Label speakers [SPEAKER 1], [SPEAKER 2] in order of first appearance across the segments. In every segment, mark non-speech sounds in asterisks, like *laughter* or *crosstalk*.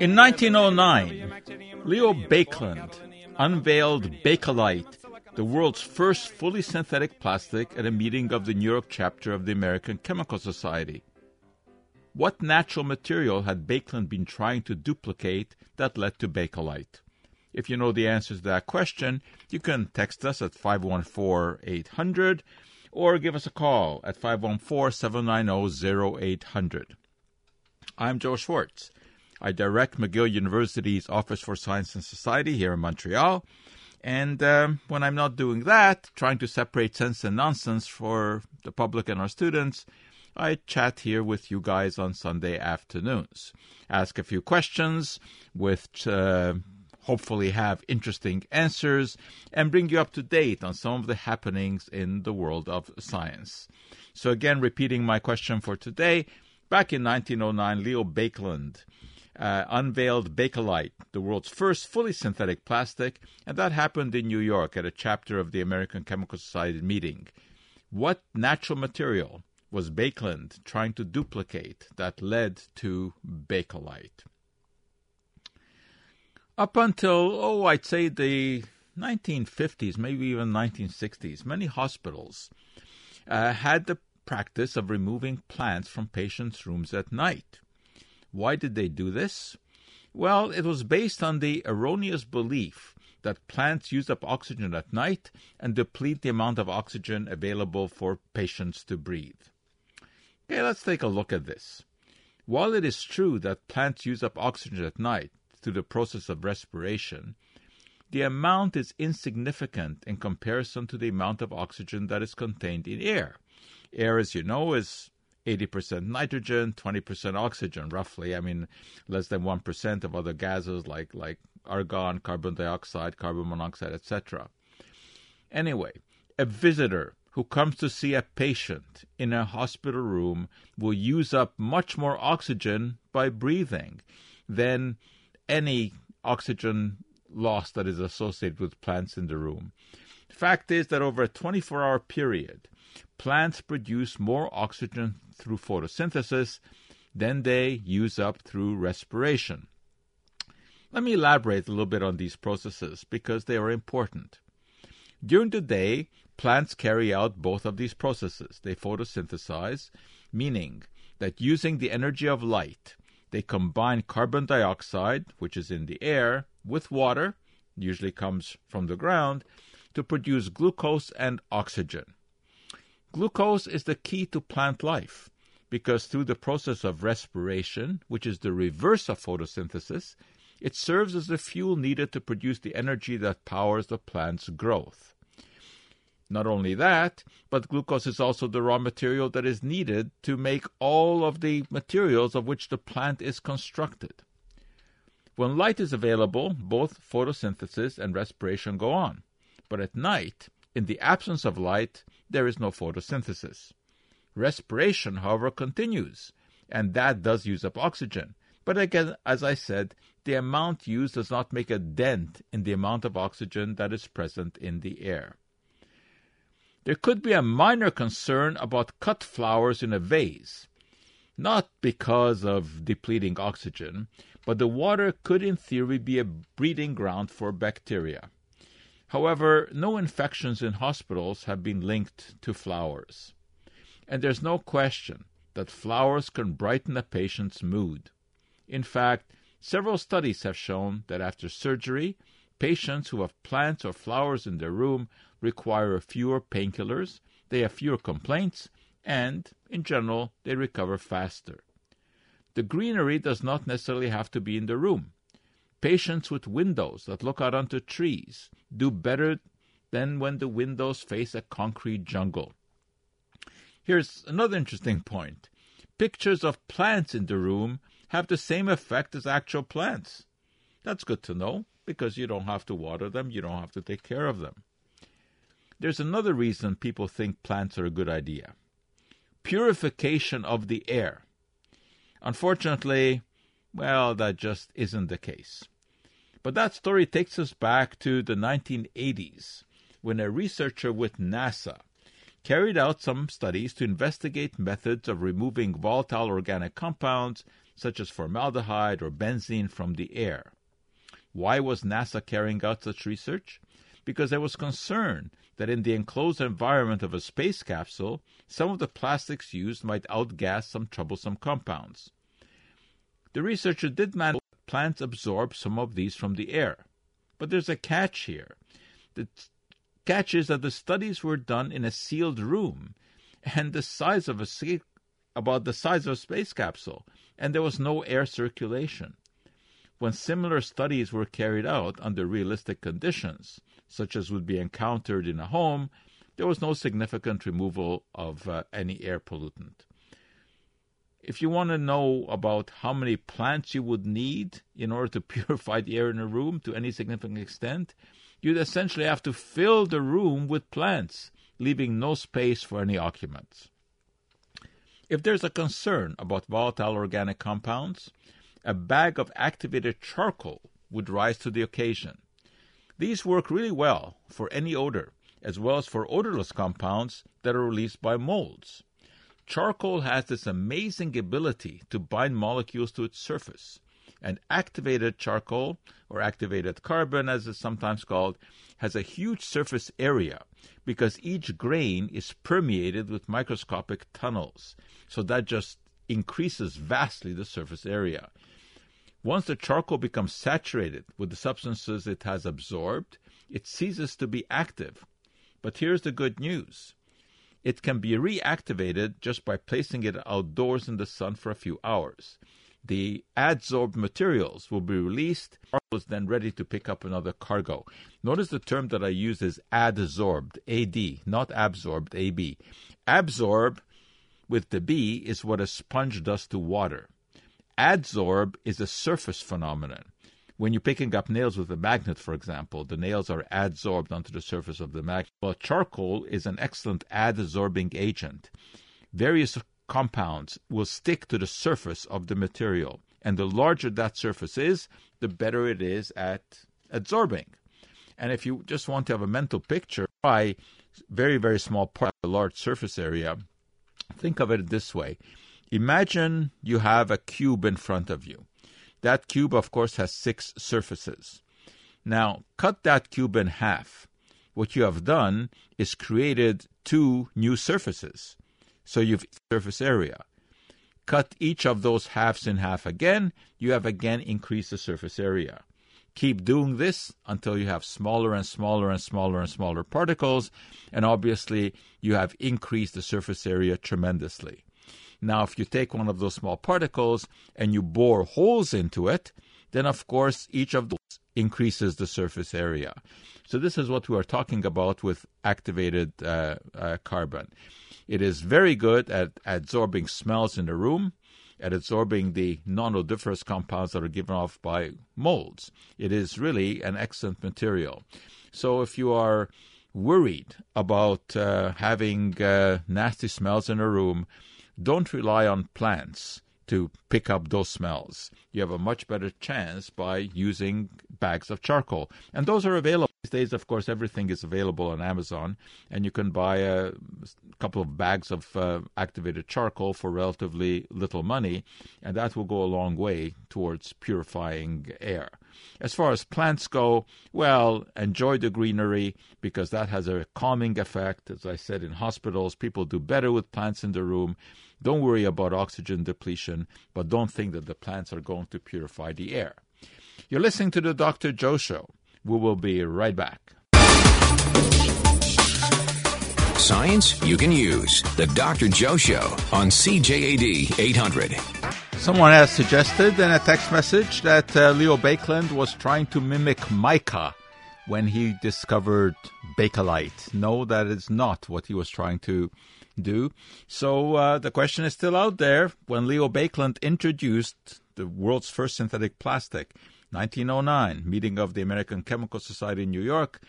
[SPEAKER 1] In 1909, Leo Baekeland unveiled Bakelite, the world's first fully synthetic plastic, at a meeting of the New York chapter of the American Chemical Society. What natural material had Baekeland been trying to duplicate that led to Bakelite? If you know the answer to that question, you can text us at 514 800 or give us a call at 514 790 0800. I'm Joe Schwartz. I direct McGill University's Office for Science and Society here in Montreal. And um, when I'm not doing that, trying to separate sense and nonsense for the public and our students, I chat here with you guys on Sunday afternoons. Ask a few questions, which uh, hopefully have interesting answers, and bring you up to date on some of the happenings in the world of science. So, again, repeating my question for today back in 1909, Leo Baekeland uh, unveiled Bakelite, the world's first fully synthetic plastic, and that happened in New York at a chapter of the American Chemical Society meeting. What natural material was Baekeland trying to duplicate that led to Bakelite? Up until, oh, I'd say the 1950s, maybe even 1960s, many hospitals uh, had the practice of removing plants from patients' rooms at night. Why did they do this? Well, it was based on the erroneous belief that plants use up oxygen at night and deplete the amount of oxygen available for patients to breathe. Okay, let's take a look at this. While it is true that plants use up oxygen at night through the process of respiration, the amount is insignificant in comparison to the amount of oxygen that is contained in air. Air, as you know, is 80% nitrogen, 20% oxygen, roughly. I mean, less than 1% of other gases like, like argon, carbon dioxide, carbon monoxide, etc. Anyway, a visitor who comes to see a patient in a hospital room will use up much more oxygen by breathing than any oxygen loss that is associated with plants in the room. The fact is that over a 24 hour period, plants produce more oxygen through photosynthesis than they use up through respiration. Let me elaborate a little bit on these processes because they are important. During the day, plants carry out both of these processes. They photosynthesize, meaning that using the energy of light, they combine carbon dioxide, which is in the air, with water, usually comes from the ground, to produce glucose and oxygen. Glucose is the key to plant life because through the process of respiration, which is the reverse of photosynthesis, it serves as the fuel needed to produce the energy that powers the plant's growth. Not only that, but glucose is also the raw material that is needed to make all of the materials of which the plant is constructed. When light is available, both photosynthesis and respiration go on. But at night, in the absence of light, there is no photosynthesis. Respiration, however, continues, and that does use up oxygen. But again, as I said, the amount used does not make a dent in the amount of oxygen that is present in the air. There could be a minor concern about cut flowers in a vase, not because of depleting oxygen, but the water could in theory be a breeding ground for bacteria. However, no infections in hospitals have been linked to flowers. And there's no question that flowers can brighten a patient's mood. In fact, several studies have shown that after surgery, patients who have plants or flowers in their room require fewer painkillers, they have fewer complaints, and, in general, they recover faster. The greenery does not necessarily have to be in the room. Patients with windows that look out onto trees do better than when the windows face a concrete jungle. Here's another interesting point. Pictures of plants in the room have the same effect as actual plants. That's good to know because you don't have to water them, you don't have to take care of them. There's another reason people think plants are a good idea purification of the air. Unfortunately, well, that just isn't the case. But that story takes us back to the 1980s when a researcher with NASA carried out some studies to investigate methods of removing volatile organic compounds such as formaldehyde or benzene, from the air. Why was NASA carrying out such research? Because there was concern that in the enclosed environment of a space capsule, some of the plastics used might outgas some troublesome compounds. The researcher did manage plants absorb some of these from the air. But there's a catch here. The catch is that the studies were done in a sealed room and the size of a about the size of a space capsule, and there was no air circulation. When similar studies were carried out under realistic conditions, such as would be encountered in a home, there was no significant removal of uh, any air pollutant. If you want to know about how many plants you would need in order to *laughs* purify the air in a room to any significant extent, you'd essentially have to fill the room with plants, leaving no space for any occupants. If there's a concern about volatile organic compounds, a bag of activated charcoal would rise to the occasion. These work really well for any odor, as well as for odorless compounds that are released by molds. Charcoal has this amazing ability to bind molecules to its surface. And activated charcoal, or activated carbon as it's sometimes called, has a huge surface area because each grain is permeated with microscopic tunnels. So that just increases vastly the surface area. Once the charcoal becomes saturated with the substances it has absorbed, it ceases to be active. But here's the good news it can be reactivated just by placing it outdoors in the sun for a few hours. The adsorbed materials will be released. is then ready to pick up another cargo. Notice the term that I use is adsorbed, AD, not absorbed, AB. Absorb with the B is what a sponge does to water. Adsorb is a surface phenomenon. When you're picking up nails with a magnet, for example, the nails are adsorbed onto the surface of the magnet. But charcoal is an excellent adsorbing agent. Various compounds will stick to the surface of the material, and the larger that surface is, the better it is at adsorbing. And if you just want to have a mental picture, by very, very small part of a large surface area, think of it this way. Imagine you have a cube in front of you. That cube, of course, has six surfaces. Now, cut that cube in half. What you have done is created two new surfaces. So you've surface area. Cut each of those halves in half again, you have again increased the surface area. Keep doing this until you have smaller and smaller and smaller and smaller particles, and obviously you have increased the surface area tremendously. Now, if you take one of those small particles and you bore holes into it, then of course each of those increases the surface area. So this is what we are talking about with activated uh, uh, carbon. It is very good at absorbing smells in the room, at absorbing the non-odoriferous compounds that are given off by molds. It is really an excellent material. So if you are worried about uh, having uh, nasty smells in a room, don't rely on plants to pick up those smells. You have a much better chance by using bags of charcoal. And those are available. These days, of course, everything is available on Amazon, and you can buy a couple of bags of uh, activated charcoal for relatively little money, and that will go a long way towards purifying air. As far as plants go, well, enjoy the greenery because that has a calming effect. As I said, in hospitals, people do better with plants in the room. Don't worry about oxygen depletion, but don't think that the plants are going to purify the air. You're listening to the Dr. Joe Show. We will be right back.
[SPEAKER 2] Science you can use. The Dr. Joe Show on CJAD 800.
[SPEAKER 1] Someone has suggested in a text message that uh, Leo Baekeland was trying to mimic Mica when he discovered Bakelite. No, that is not what he was trying to do. So uh, the question is still out there. When Leo Baekeland introduced the world's first synthetic plastic, 1909, meeting of the American Chemical Society in New York,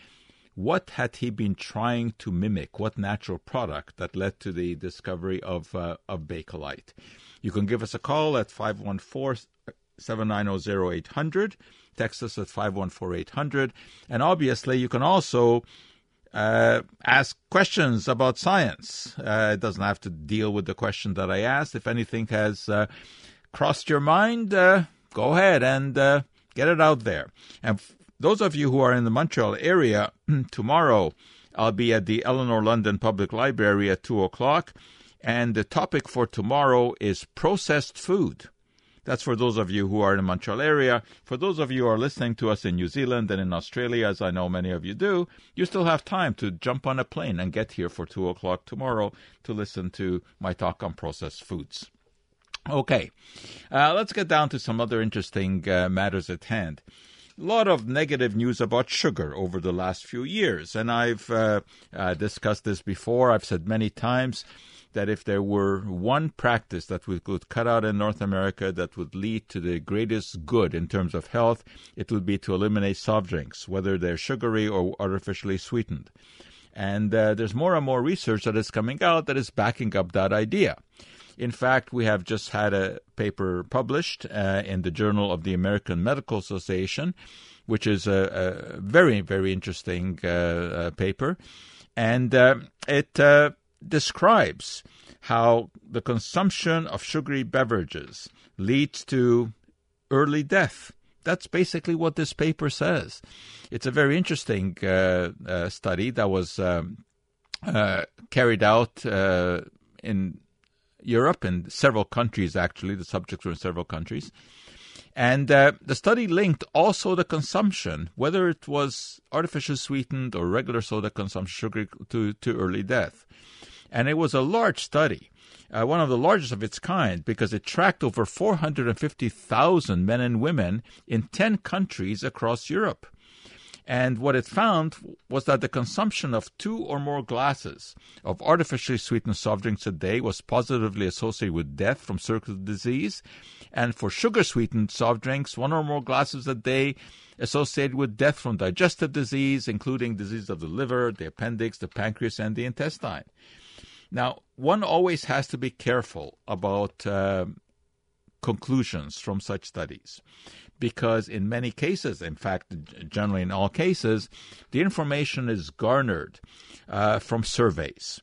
[SPEAKER 1] what had he been trying to mimic? What natural product that led to the discovery of uh, of Bakelite? You can give us a call at 514 790 0800. Text us at 514 800. And obviously, you can also uh, ask questions about science. Uh, it doesn't have to deal with the question that I asked. If anything has uh, crossed your mind, uh, go ahead and uh, get it out there. And f- those of you who are in the Montreal area, *clears throat* tomorrow I'll be at the Eleanor London Public Library at 2 o'clock. And the topic for tomorrow is processed food. That's for those of you who are in the Montreal area. For those of you who are listening to us in New Zealand and in Australia, as I know many of you do, you still have time to jump on a plane and get here for 2 o'clock tomorrow to listen to my talk on processed foods. Okay, uh, let's get down to some other interesting uh, matters at hand. A lot of negative news about sugar over the last few years, and I've uh, uh discussed this before. I've said many times that if there were one practice that we could cut out in North America that would lead to the greatest good in terms of health, it would be to eliminate soft drinks, whether they're sugary or artificially sweetened. And uh, there's more and more research that is coming out that is backing up that idea. In fact, we have just had a paper published uh, in the Journal of the American Medical Association, which is a, a very, very interesting uh, uh paper. And uh, it uh, describes how the consumption of sugary beverages leads to early death. That's basically what this paper says. It's a very interesting uh, uh, study that was um, uh, carried out uh, in Europe in several countries, actually. The subjects were in several countries. And uh, the study linked also the consumption, whether it was artificially sweetened or regular soda consumption, sugar, to, to early death. And it was a large study, uh, one of the largest of its kind, because it tracked over 450,000 men and women in 10 countries across Europe. And what it found was that the consumption of two or more glasses of artificially sweetened soft drinks a day was positively associated with death from circulatory disease. And for sugar sweetened soft drinks, one or more glasses a day associated with death from digestive disease, including disease of the liver, the appendix, the pancreas, and the intestine. Now, one always has to be careful about uh, conclusions from such studies because, in many cases, in fact, generally in all cases, the information is garnered uh, from surveys.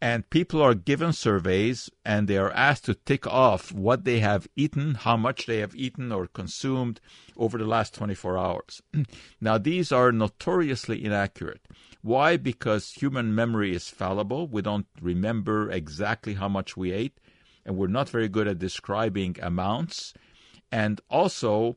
[SPEAKER 1] And people are given surveys and they are asked to tick off what they have eaten, how much they have eaten or consumed over the last 24 hours. *clears throat* now, these are notoriously inaccurate. Why? Because human memory is fallible. We don't remember exactly how much we ate, and we're not very good at describing amounts. And also,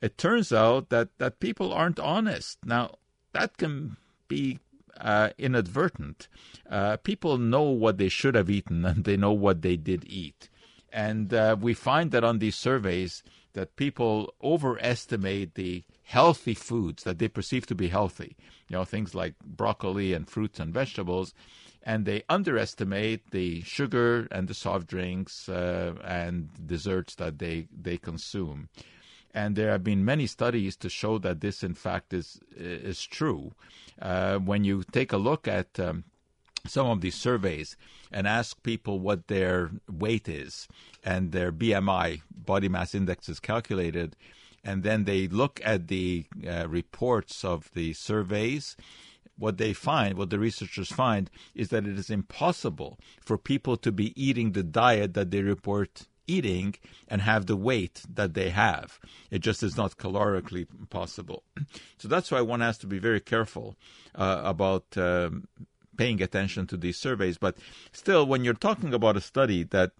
[SPEAKER 1] it turns out that, that people aren't honest. Now, that can be uh, inadvertent. Uh, people know what they should have eaten and they know what they did eat. And uh, we find that on these surveys that people overestimate the healthy foods that they perceive to be healthy, you know, things like broccoli and fruits and vegetables, and they underestimate the sugar and the soft drinks uh, and desserts that they, they consume. And there have been many studies to show that this, in fact, is is true. Uh, when you take a look at um, some of these surveys and ask people what their weight is and their BMI, body mass index, is calculated, and then they look at the uh, reports of the surveys, what they find, what the researchers find, is that it is impossible for people to be eating the diet that they report eating and have the weight that they have. It just is not calorically possible. So that's why one has to be very careful uh, about um, paying attention to these surveys. But still, when you're talking about a study that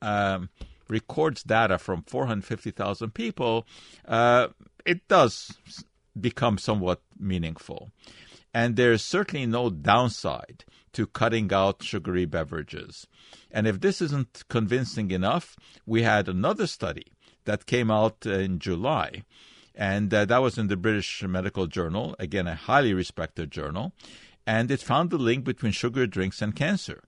[SPEAKER 1] um, records data from 450,000 people, uh, it does become somewhat meaningful. And there's certainly no downside to cutting out sugary beverages. And if this isn't convincing enough, we had another study that came out in July. And uh, that was in the British Medical Journal, again, a highly respected journal. And it found the link between sugar drinks and cancer.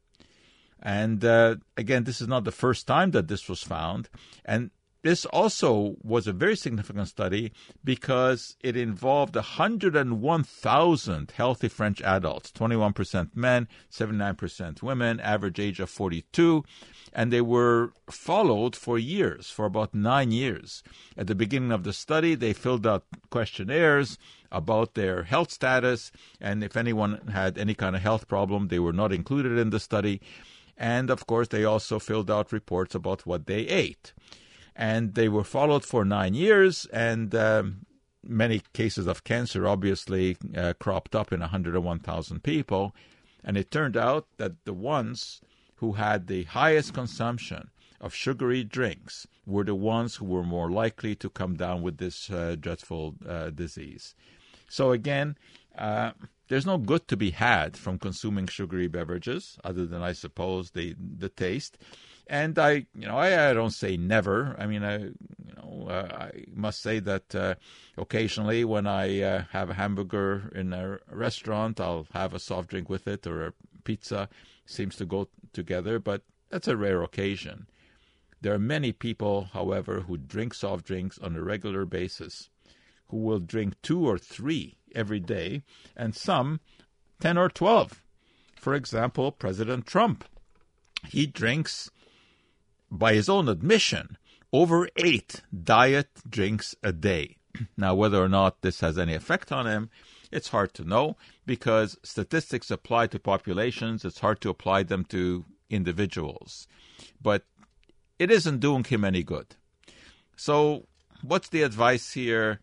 [SPEAKER 1] And uh, again, this is not the first time that this was found. And this also was a very significant study because it involved 101,000 healthy French adults 21% men, 79% women, average age of 42. And they were followed for years, for about nine years. At the beginning of the study, they filled out questionnaires about their health status, and if anyone had any kind of health problem, they were not included in the study. And of course, they also filled out reports about what they ate. and they were followed for nine years, and um, many cases of cancer obviously uh, cropped up in 101,000 people. And it turned out that the ones who had the highest consumption of sugary drinks were the ones who were more likely to come down with this uh, dreadful uh, disease. So, again, uh, there's no good to be had from consuming sugary beverages, other than, I suppose, the, the taste. And I, you know, I, I don't say never. I mean, I, you know, uh, I must say that uh, occasionally when I uh, have a hamburger in a restaurant, I'll have a soft drink with it or a pizza. Seems to go together, but that's a rare occasion. There are many people, however, who drink soft drinks on a regular basis, who will drink two or three every day, and some 10 or 12. For example, President Trump. He drinks by his own admission, over eight diet drinks a day. *clears throat* Now, whether or not this has any effect on him, it's hard to know because statistics apply to populations, it's hard to apply them to individuals. But it isn't doing him any good. So, what's the advice here?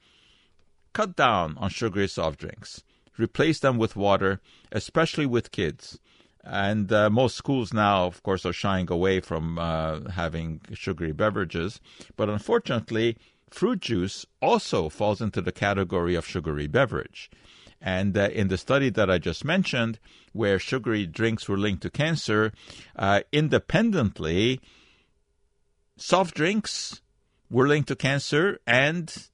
[SPEAKER 1] Cut down on sugary soft drinks. Replace them with water, especially with kids. And uh, most schools now, of course, are shying away from uh, having sugary beverages. But unfortunately, fruit juice also falls into the category of sugary beverage. And uh, in the study that I just mentioned, where sugary drinks were linked to cancer, uh, independently, soft drinks were linked to cancer and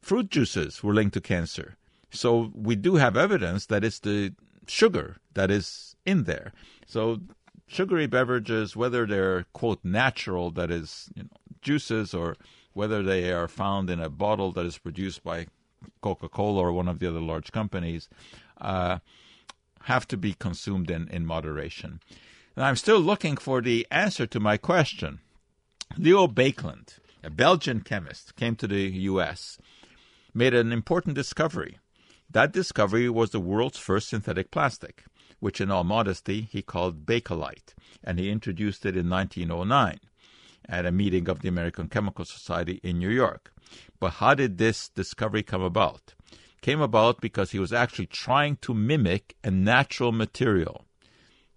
[SPEAKER 1] fruit juices were linked to cancer. So we do have evidence that it's the sugar that is in there. So sugary beverages, whether they're quote natural, that is you know, juices, or whether they are found in a bottle that is produced by Coca-Cola or one of the other large companies, uh, have to be consumed in, in moderation. And I'm still looking for the answer to my question. Leo Baekeland, a Belgian chemist, came to the U.S., made an important discovery. That discovery was the world's first synthetic plastic, which in all modesty he called Bakelite, and he introduced it in 1909 at a meeting of the American Chemical Society in New York. But how did this discovery come about? Came about because he was actually trying to mimic a natural material.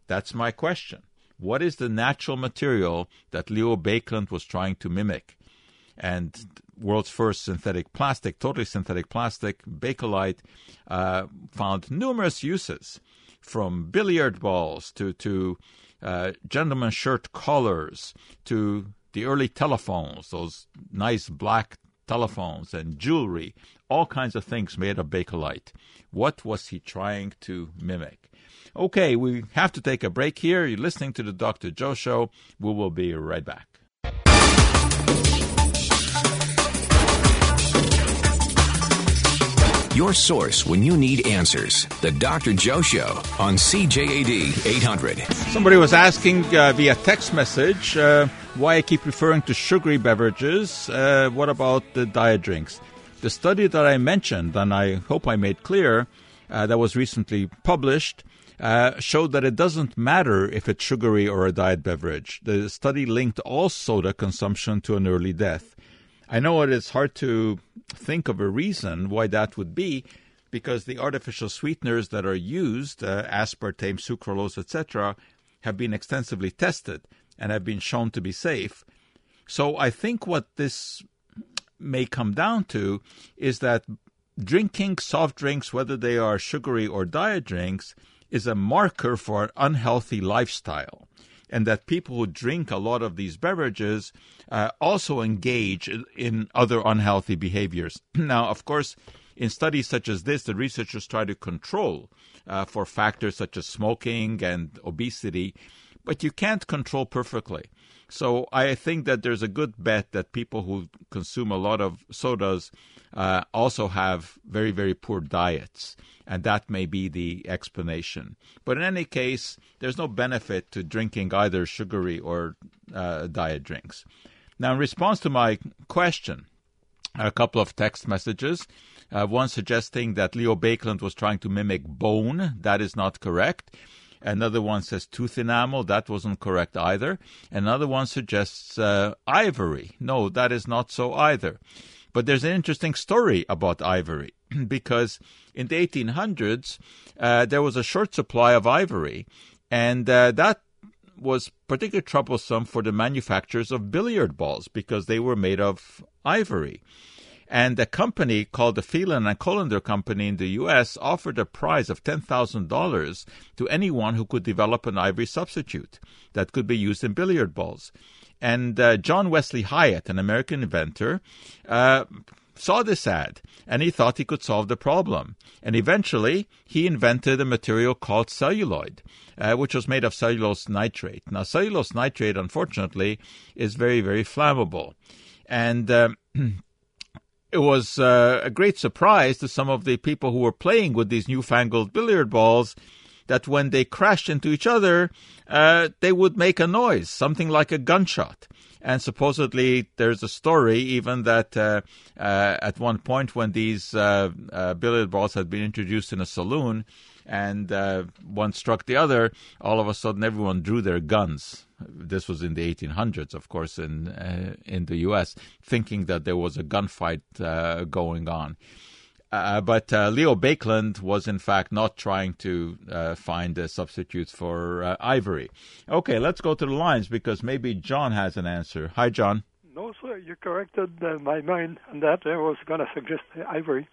[SPEAKER 1] That's my question. What is the natural material that Leo Baekeland was trying to mimic? And world's first synthetic plastic, totally synthetic plastic, Bakelite, uh, found numerous uses, from billiard balls to to uh, gentlemen's shirt collars to the early telephones, those nice black telephones and jewelry, all kinds of things made of Bakelite. What was he trying to mimic? Okay, we have to take a break here. You're listening to the Dr. Joe Show. We will be right back.
[SPEAKER 2] Your source when you need answers. The Dr. Joe Show on CJAD 800.
[SPEAKER 1] Somebody was asking uh, via text message uh, why I keep referring to sugary beverages. Uh, what about the diet drinks? The study that I mentioned, and I hope I made clear, uh, that was recently published, uh, showed that it doesn't matter if it's sugary or a diet beverage. The study linked all soda consumption to an early death. I know it is hard to think of a reason why that would be, because the artificial sweeteners that are used, uh, aspartame, sucralose, etc., have been extensively tested and have been shown to be safe. So I think what this may come down to is that drinking soft drinks, whether they are sugary or diet drinks, is a marker for an unhealthy lifestyle and that people who drink a lot of these beverages uh, also engage in other unhealthy behaviors. *clears throat* now, of course, in studies such as this, the researchers try to control uh, for factors such as smoking and obesity, but you can't control perfectly. So I think that there's a good bet that people who consume a lot of sodas uh, also have very, very poor diets. And that may be the explanation. But in any case, there's no benefit to drinking either sugary or uh, diet drinks. Now, in response to my question, a couple of text messages. Uh, one suggesting that Leo Baekeland was trying to mimic bone. That is not correct. Another one says tooth enamel. That wasn't correct either. Another one suggests uh, ivory. No, that is not so either. But there's an interesting story about ivory *clears throat* because in the 1800s, uh, there was a short supply of ivory, and uh, that was particularly troublesome for the manufacturers of billiard balls because they were made of ivory. And a company called the Phelan and Collender Company in the U.S. offered a prize of $10,000 to anyone who could develop an ivory substitute that could be used in billiard balls. And uh, John Wesley Hyatt, an American inventor, uh, saw this ad and he thought he could solve the problem. And eventually, he invented a material called celluloid, uh, which was made of cellulose nitrate. Now, cellulose nitrate, unfortunately, is very, very flammable. And um, *clears throat* it was uh, a great surprise to some of the people who were playing with these newfangled billiard balls that when they crashed into each other, uh, they would make a noise, something like a gunshot. And supposedly, there's a story even that uh, uh, at one point when these uh, uh, billiard balls had been introduced in a saloon and uh, one struck the other, all of a sudden everyone drew their guns. This was in the 1800s, of course, in in the U.S., thinking that there was a gunfight going on. Uh, but uh, Leo Baekeland was in fact not trying to uh, find a substitute for uh, ivory. Okay, let's go to the lines because maybe John has an answer. Hi, John.
[SPEAKER 3] No, sir, you corrected uh, my mind on that. I was going to suggest ivory.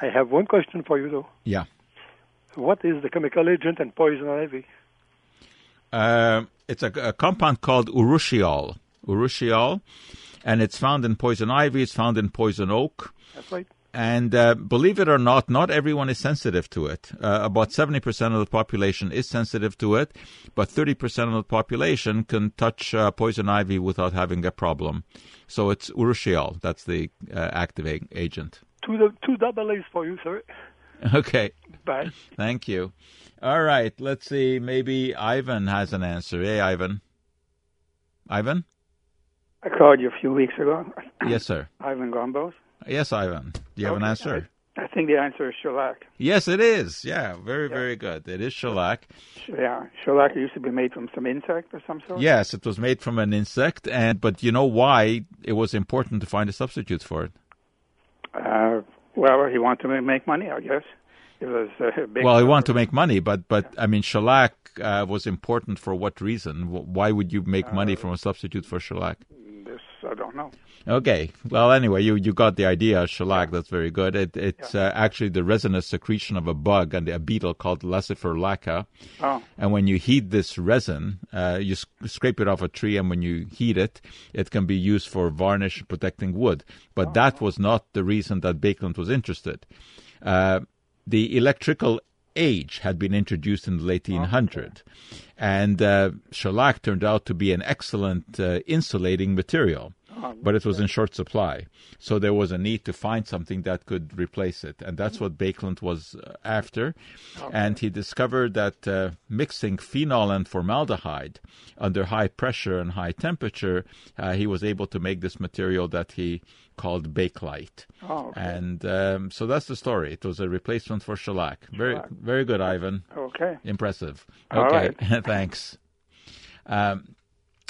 [SPEAKER 3] I have one question for you, though.
[SPEAKER 1] Yeah.
[SPEAKER 3] What is the chemical agent in poison ivy?
[SPEAKER 1] Uh, it's a, a, compound called urushiol. Urushiol, and it's found in poison ivy. It's found in poison oak.
[SPEAKER 3] That's right.
[SPEAKER 1] And uh, believe it or not, not everyone is sensitive to it. Uh, about 70% of the population is sensitive to it, but 30% of the population can touch uh, poison ivy without having a problem. So it's urushiol. That's the uh, activating agent.
[SPEAKER 3] Two, two double A's for you, sir. *laughs*
[SPEAKER 1] Okay.
[SPEAKER 3] Bye.
[SPEAKER 1] Thank you. All right. Let's see. Maybe Ivan has an answer. Hey, Ivan. Ivan?
[SPEAKER 4] I called you a few weeks ago.
[SPEAKER 1] Yes, sir.
[SPEAKER 4] Ivan Gombos.
[SPEAKER 1] Yes, Ivan. Do you have an answer?
[SPEAKER 4] I, I, think the answer is shellac.
[SPEAKER 1] Yes, it is. Yeah, very, yeah. very good. It is shellac.
[SPEAKER 4] Yeah, shellac used to be made from some insect or some sort.
[SPEAKER 1] Yes, it was made from an insect, and but you know why it was important to find a substitute for it?
[SPEAKER 4] Uh, well, he wanted to make money, I guess. It was uh, *laughs*
[SPEAKER 1] well, he wanted to make money, but but I mean, shellac uh, was important for what reason? Why would you make money uh, from a substitute for shellac?
[SPEAKER 4] I don't know.
[SPEAKER 1] Okay. Well, anyway, you, you got the idea. Shellac, that's very good. It, it's yeah. uh, actually the resinous secretion of a bug and a beetle called Laccifer lacca.
[SPEAKER 4] Oh.
[SPEAKER 1] And when you heat this resin, uh, you sc- scrape it off a tree, and when you heat it, it can be used for varnish protecting wood. But oh. that was not the reason that Baekeland was interested. Uh, the electrical age had been introduced in the late 1800s. Okay. And uh, shellac turned out to be an excellent uh, insulating material but it was in short supply. So there was a need to find something that could replace it, and that's what Baekeland was uh, after. And he discovered that uh, mixing phenol and formaldehyde under high pressure and high temperature, uh, he was able to make this material that he called Bakelite.
[SPEAKER 4] Oh, okay.
[SPEAKER 1] And um, so that's the story. It was a replacement for shellac. Very, shellac. very good, Ivan.
[SPEAKER 4] Okay.
[SPEAKER 1] Impressive. Okay, *laughs* thanks. Um,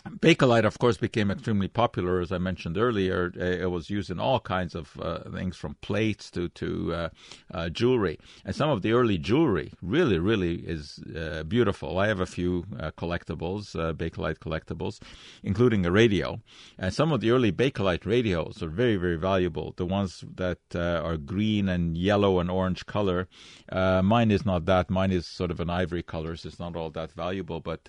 [SPEAKER 1] Bakelite, of course, became extremely popular, as I mentioned earlier. Uh, it was used in all kinds of uh, things, from plates to to uh, uh, jewelry. And some of the early jewelry really, really is uh, beautiful. I have a few uh, collectibles, Bakelite collectibles, including a radio. And some of the early Bakelite radios are very, very valuable. The ones that are green and yellow and orange color. mine is not that. Mine is sort of an ivory color, so it's not all that valuable. But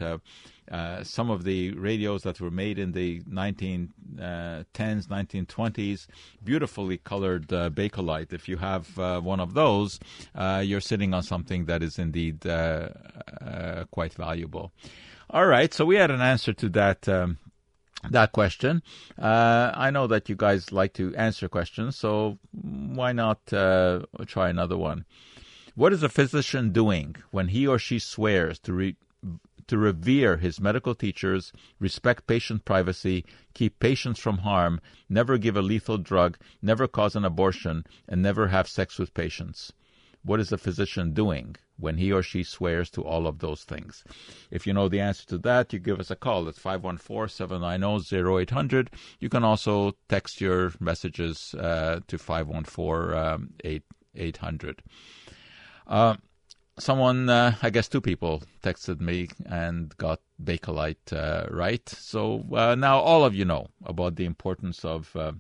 [SPEAKER 1] uh, some of the radios that were made in the 1910s, uh, 1920s, beautifully colored uh, Bakelite. If you have uh, one of those, uh, you're sitting on something that is indeed uh, quite valuable. All right, so we had an answer to that. Um, that question. I know that you guys like to answer questions, so why not try another one? What is a physician doing when he or she swears to re- to revere his medical teachers, respect patient privacy, keep patients from harm, never give a lethal drug, never cause an abortion, and never have sex with patients. What is a physician doing when he or she swears to all of those things? If you know the answer to that, you give us a call. It's 514-790-0800. You can also text your messages uh, to 514-800. Uh, someone, uh, I guess two people, texted me and got Bakelite uh, right. So uh, now all of you know about the importance of uh,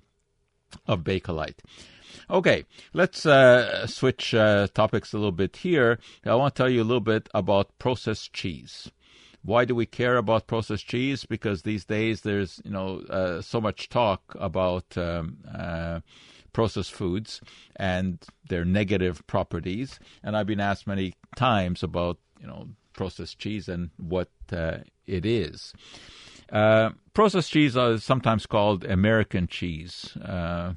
[SPEAKER 1] of Bakelite. Okay, let's uh, switch uh, topics a little bit here. I want to tell you a little bit about processed cheese. Why do we care about processed cheese? Because these days there's you know so much talk about um, processed foods and their negative properties, and I've been asked many times about you know processed cheese and what uh, it is. Uh, processed cheese is sometimes called American cheese. Uh,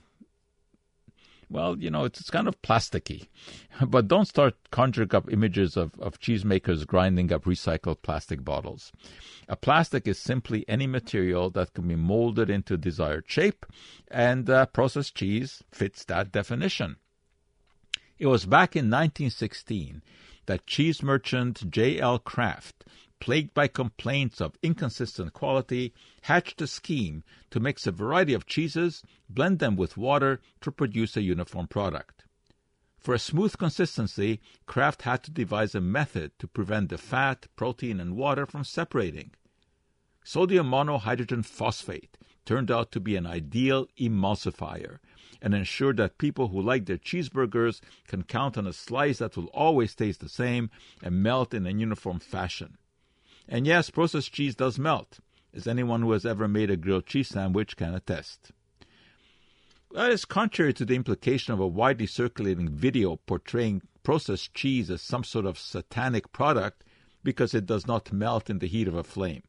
[SPEAKER 1] well, you know, it's, it's kind of plasticky. *laughs* But don't start conjuring up images of, of cheesemakers grinding up recycled plastic bottles. A plastic is simply any material that can be molded into desired shape, and uh, processed cheese fits that definition. It was back in 1916 that cheese merchant J.L. Kraft plagued by complaints of inconsistent quality, hatched a scheme to mix a variety of cheeses, blend them with water to produce a uniform product. For a smooth consistency, Kraft had to devise a method to prevent the fat, protein, and water from separating. Sodium monohydrogen phosphate turned out to be an ideal emulsifier and ensured that people who like their cheeseburgers can count on a slice that will always taste the same and melt in a uniform fashion. And yes, processed cheese does melt, as anyone who has ever made a grilled cheese sandwich can attest. That is contrary to the implication of a widely circulating video portraying processed cheese as some sort of satanic product because it does not melt in the heat of a flame.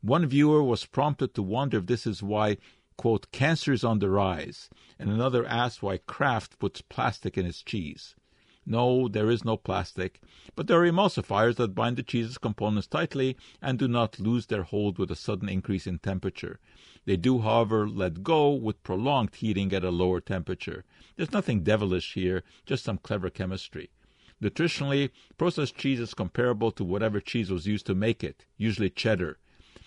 [SPEAKER 1] One viewer was prompted to wonder if this is why, quote, cancer is on the rise, and another asked why Kraft puts plastic in its cheese. No, there is no plastic, but there are emulsifiers that bind the cheese's components tightly and do not lose their hold with a sudden increase in temperature. They do, however, let go with prolonged heating at a lower temperature. There's nothing devilish here, just some clever chemistry. Nutritionally, processed cheese is comparable to whatever cheese was used to make it, usually cheddar.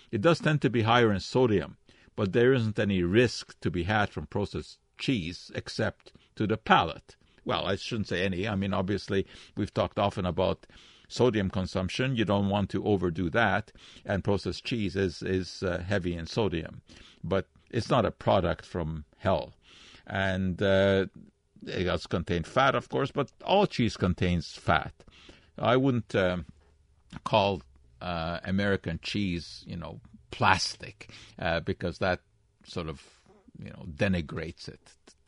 [SPEAKER 1] It does tend to be higher in sodium, but there isn't any risk to be had from processed cheese except to the palate well, I shouldn't say any. I mean, obviously, we've talked often about sodium consumption. You don't want to overdo that, and processed cheese is is uh, heavy in sodium, but it's not a product from hell, and uh, it does contain fat, of course, but all cheese contains fat. I wouldn't um, call uh, American cheese, you know, plastic, uh, because that sort of you know denigrates it.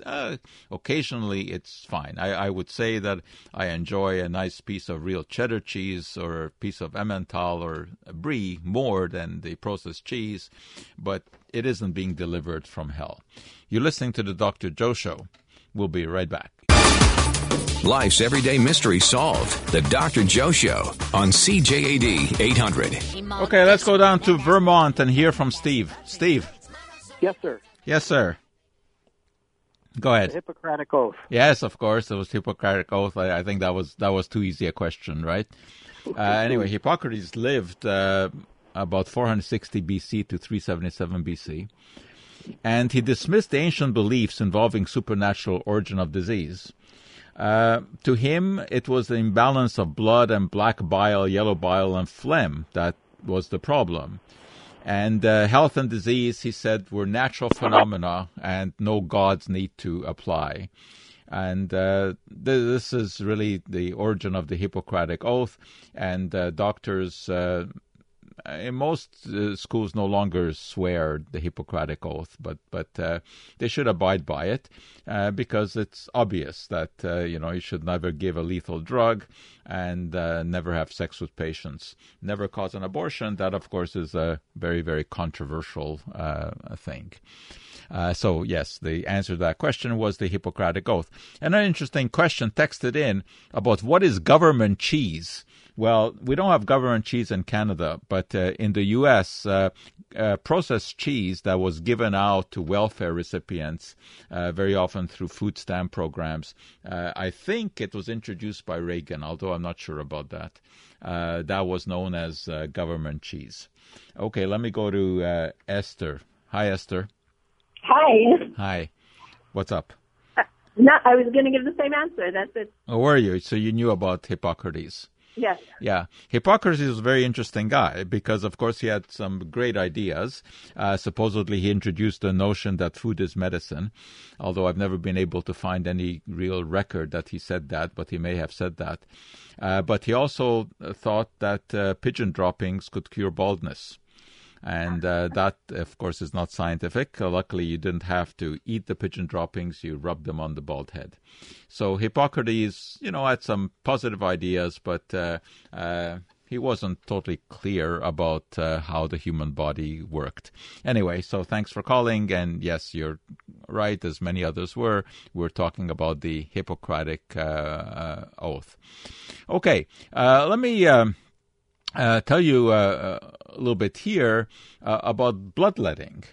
[SPEAKER 1] Uh, occasionally, it's fine. I, I, would say that I enjoy a nice piece of real cheddar cheese or a piece of Emmental or brie more than the processed cheese, but it isn't being delivered from hell. You're listening to the Dr. Joe Show. We'll be right back.
[SPEAKER 2] Life's everyday mystery solved. The Dr. Joe Show on CJAD 800.
[SPEAKER 1] Okay, let's go down to Vermont and hear from Steve. Steve.
[SPEAKER 5] Yes, sir.
[SPEAKER 1] Yes, sir. Go ahead.
[SPEAKER 5] The Hippocratic Oath.
[SPEAKER 1] Yes, of course, it was Hippocratic Oath. I, I think that was that was too easy a question, right? *laughs* Uh, anyway, Hippocrates lived uh, about 460 BC to 377 BC, and he dismissed the ancient beliefs involving supernatural origin of disease. Uh, to him, it was the imbalance of blood and black bile, yellow bile, and phlegm that was the problem. And uh, health and disease, he said, were natural phenomena and no gods need to apply. And uh, th- this is really the origin of the Hippocratic Oath. And uh, doctors uh, most uh, schools no longer swear the Hippocratic Oath, but but uh, they should abide by it uh, because it's obvious that uh, you know you should never give a lethal drug and uh, never have sex with patients, never cause an abortion. That of course is a very very controversial uh, thing. so yes, the answer to that question was the Hippocratic Oath. And an interesting question texted in about what is government cheese Well, we don't have government cheese in Canada, but uh, in the U.S., uh, uh, processed cheese that was given out to welfare recipients, uh, very often through food stamp programs. Uh, I think it was introduced by Reagan, although I'm not sure about that. Uh, that was known as government cheese. Okay, let me go to Esther. Hi, Esther.
[SPEAKER 6] Hi.
[SPEAKER 1] Hi. What's up?
[SPEAKER 6] No, I was going to give the same answer. That's it.
[SPEAKER 1] Oh, were you? So you knew about Hippocrates?
[SPEAKER 6] Yes.
[SPEAKER 1] Yeah. Hippocrates was a very interesting guy because, of course, he had some great ideas. Uh, supposedly, he introduced the notion that food is medicine, although I've never been able to find any real record that he said that, but he may have said that. Uh, but he also thought that uh, pigeon droppings could cure baldness and uh, that, of course, is not scientific. Uh, luckily, you didn't have to eat the pigeon droppings; you rubbed them on the bald head. So Hippocrates, you know, had some positive ideas, but uh, uh he wasn't totally clear about uh, how the human body worked. Anyway, so thanks for calling, and yes, you're right, as many others were. We're talking about the Hippocratic uh, oath. Okay, let me. Um, uh, tell you uh, a little bit here uh, about bloodletting,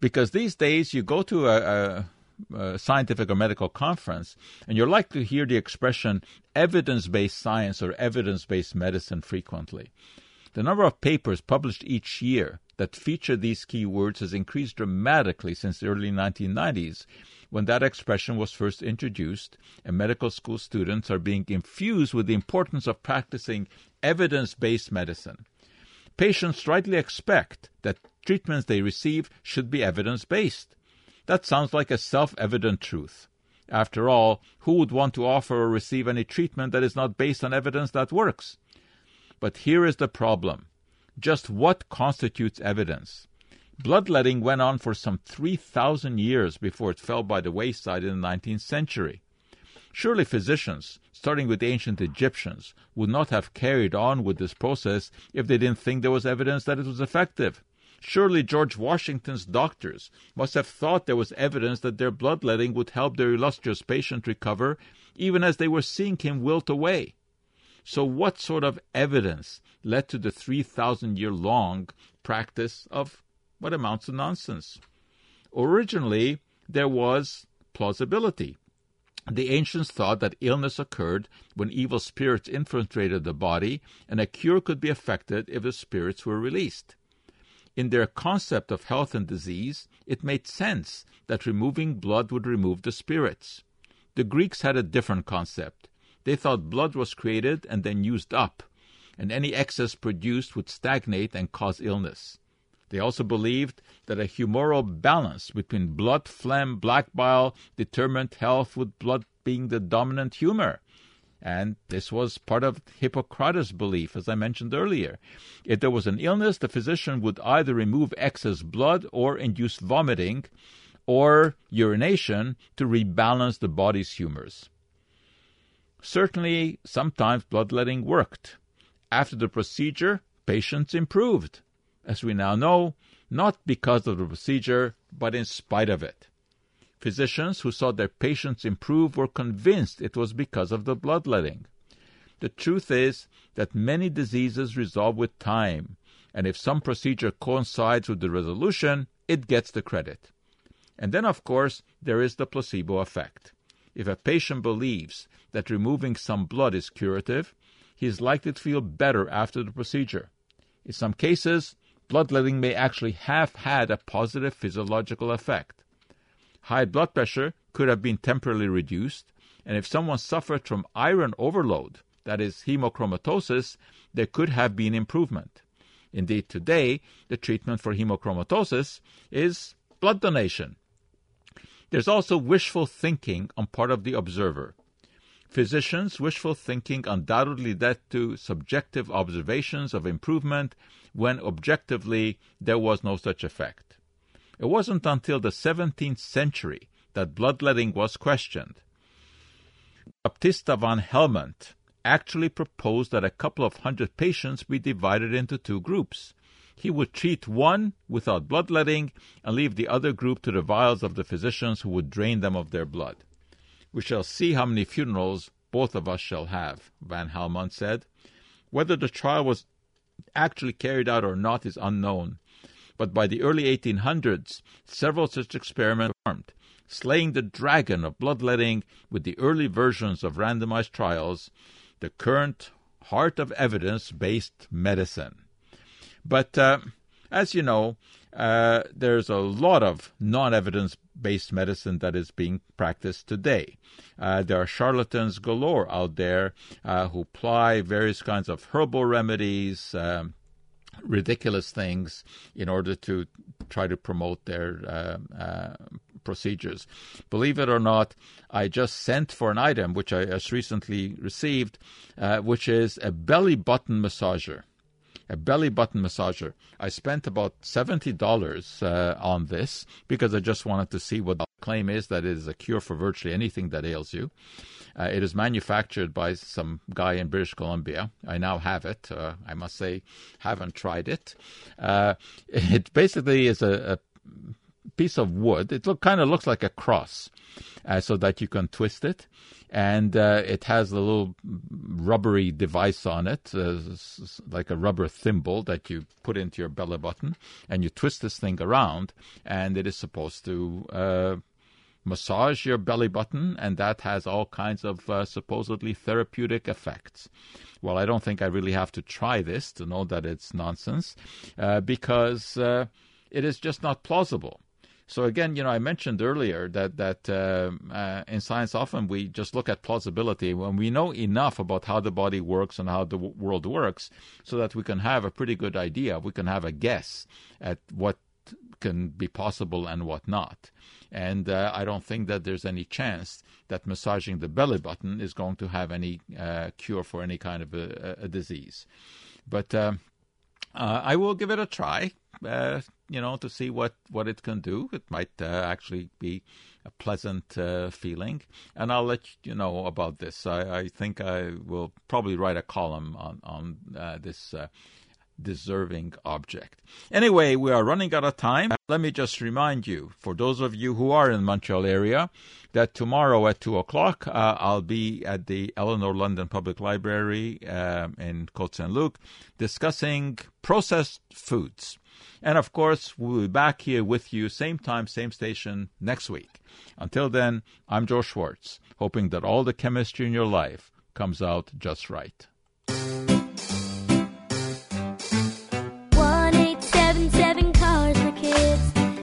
[SPEAKER 1] because these days you go to a, a, a, scientific or medical conference and you're likely to hear the expression evidence-based science or evidence-based medicine frequently. The number of papers published each year that feature these key words has increased dramatically since the early 1990s, when that expression was first introduced, and medical school students are being infused with the importance of practicing evidence based medicine. Patients rightly expect that treatments they receive should be evidence based. That sounds like a self evident truth. After all, who would want to offer or receive any treatment that is not based on evidence that works? But here is the problem just what constitutes evidence? Bloodletting went on for some 3,000 years before it fell by the wayside in the 19th century. Surely physicians, starting with ancient Egyptians, would not have carried on with this process if they didn't think there was evidence that it was effective. Surely George Washington's doctors must have thought there was evidence that their bloodletting would help their illustrious patient recover, even as they were seeing him wilt away. So, what sort of evidence led to the 3,000 year long practice of what amounts to nonsense. Originally, there was plausibility. The ancients thought that illness occurred when evil spirits infiltrated the body, and a cure could be effected if the spirits were released. In their concept of health and disease, it made sense that removing blood would remove the spirits. The Greeks had a different concept. They thought blood was created and then used up, and any excess produced would stagnate and cause illness. They also believed that a humoral balance between blood, phlegm, black bile determined health, with blood being the dominant humor. And this was part of Hippocrates' belief, as I mentioned earlier. If there was an illness, the physician would either remove excess blood or induce vomiting or urination to rebalance the body's humors. Certainly, sometimes bloodletting worked. After the procedure, patients improved as we now know, not because of the procedure, but in spite of it. Physicians who saw their patients improve were convinced it was because of the bloodletting. The truth is that many diseases resolve with time, and if some procedure coincides with the resolution, it gets the credit. And then, of course, there is the placebo effect. If a patient believes that removing some blood is curative, he is likely to feel better after the procedure. In some cases, bloodletting may actually have had a positive physiological effect. High blood pressure could have been temporarily reduced, and if someone suffered from iron overload, that is, hemochromatosis, there could have been improvement. Indeed, today, the treatment for hemochromatosis is blood donation. There's also wishful thinking on part of the observer. Physicians' wishful thinking undoubtedly led to subjective observations of improvement when objectively there was no such effect. It wasn't until the 17th century that bloodletting was questioned. Baptista van Helmont actually proposed that a couple of hundred patients be divided into two groups. He would treat one without bloodletting and leave the other group to the vials of the physicians who would drain them of their blood. We shall see how many funerals both of us shall have, Van Helmont said. Whether the trial was actually carried out or not is unknown. But by the early 1800s, several such experiments were performed, slaying the dragon of bloodletting with the early versions of randomized trials, the current heart of evidence based medicine. But uh, as you know, uh, there's a lot of non evidence based medicine that is being practiced today. Uh, there are charlatans galore out there uh, who ply various kinds of herbal remedies. Um, ridiculous things in order to try to promote their uh, uh, procedures. Believe it or not, I just sent for an item which I just recently received, uh, which is a belly button massager a belly button massager. I spent about $70 uh, on this because I just wanted to see what the claim is that it is a cure for virtually anything that ails you. Uh, it is manufactured by some guy in British Columbia. I now have it. Uh, I must say, haven't tried it. Uh, *laughs* it basically is a, a piece of wood. It look kind of looks like a cross, uh, so that you can twist it, and uh, it has a little rubbery device on it, uh, like a rubber thimble that you put into your belly button, and you twist this thing around, and it is supposed to. Uh, massage your belly button, and that has all kinds of uh, supposedly therapeutic effects. Well, I don't think I really have to try this to know that it's nonsense, uh, because it is just not plausible. So again, you know, I mentioned earlier that that uh, uh, in science often we just look at plausibility when we know enough about how the body works and how the w- world works, so that we can have a pretty good idea. We can have a guess at what can be possible and what not. And uh, I don't think that there's any chance that massaging the belly button is going to have any uh, cure for any kind of a, a disease. But uh, uh, I will give it a try uh, you know, to see what, what it can do. It might uh, actually be a pleasant uh, feeling, and I'll let you know about this. I, I, think I will probably write a column on on uh, this uh, deserving object. Anyway, we are running out of time. Let me just remind you, for those of you who are in the Montreal area, that tomorrow at 2 o'clock uh, I'll be at the Eleanor London Public Library uh, in Côte Saint Luc discussing processed foods. And of course, we'll be back here with you, same time, same station, next week. Until then, I'm Joe Schwartz, hoping that all the chemistry in your life comes out just right.